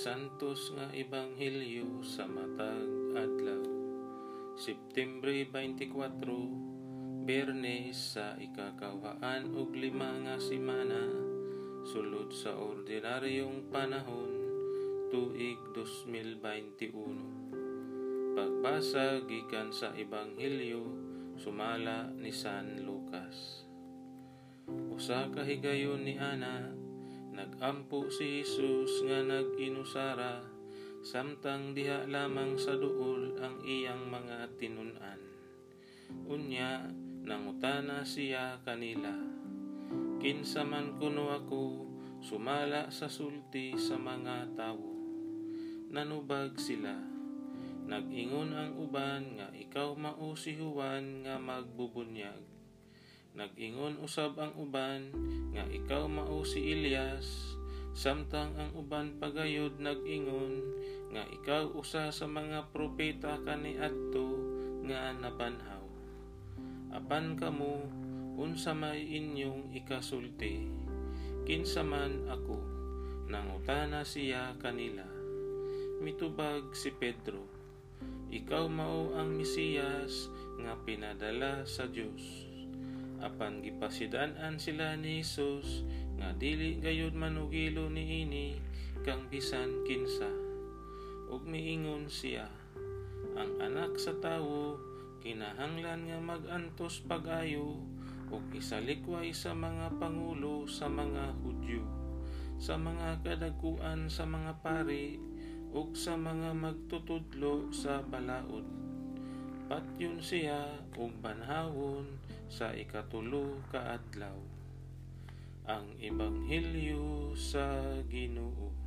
Santos nga Ebanghelyo sa matag adlaw. September 24, Bernes sa ikakawhaan ug lima nga semana sulod sa ordinaryong panahon tuig 2021. Pagbasa gikan sa Ebanghelyo sumala ni San Lucas. Usa ka higayon ni Ana Nagampo si Jesus nga nag-inusara samtang diha lamang sa duol ang iyang mga tinunan. Unya nangutana siya kanila. Kinsa man kuno ako sumala sa sulti sa mga tawo. Nanubag sila. Nag-ingon ang uban nga ikaw mao si Juan nga magbubunyag Nag-ingon usab ang uban nga ikaw mao si Elias, samtang ang uban pagayod nag-ingon nga ikaw usa sa mga propeta kaniadto nga nabanhaw. Apan kamo unsa may inyong ikasulti, kinsa man ako, nangutana siya kanila. Mitubag si Pedro, ikaw mao ang Mesiyas nga pinadala sa Dios apan gipasidan-an sila ni Jesus nga dili gayud manugilo niini kang bisan kinsa. Ug miingon siya ang anak sa tawo kinahanglan nga magantos pagayo ug isalikway sa mga pangulo sa mga Hudyo sa mga kadaguan sa mga pari ug sa mga magtutudlo sa balaod patyon siya ug banhawon sa ikatulo ka adlaw ang ebanghelyo sa Ginoo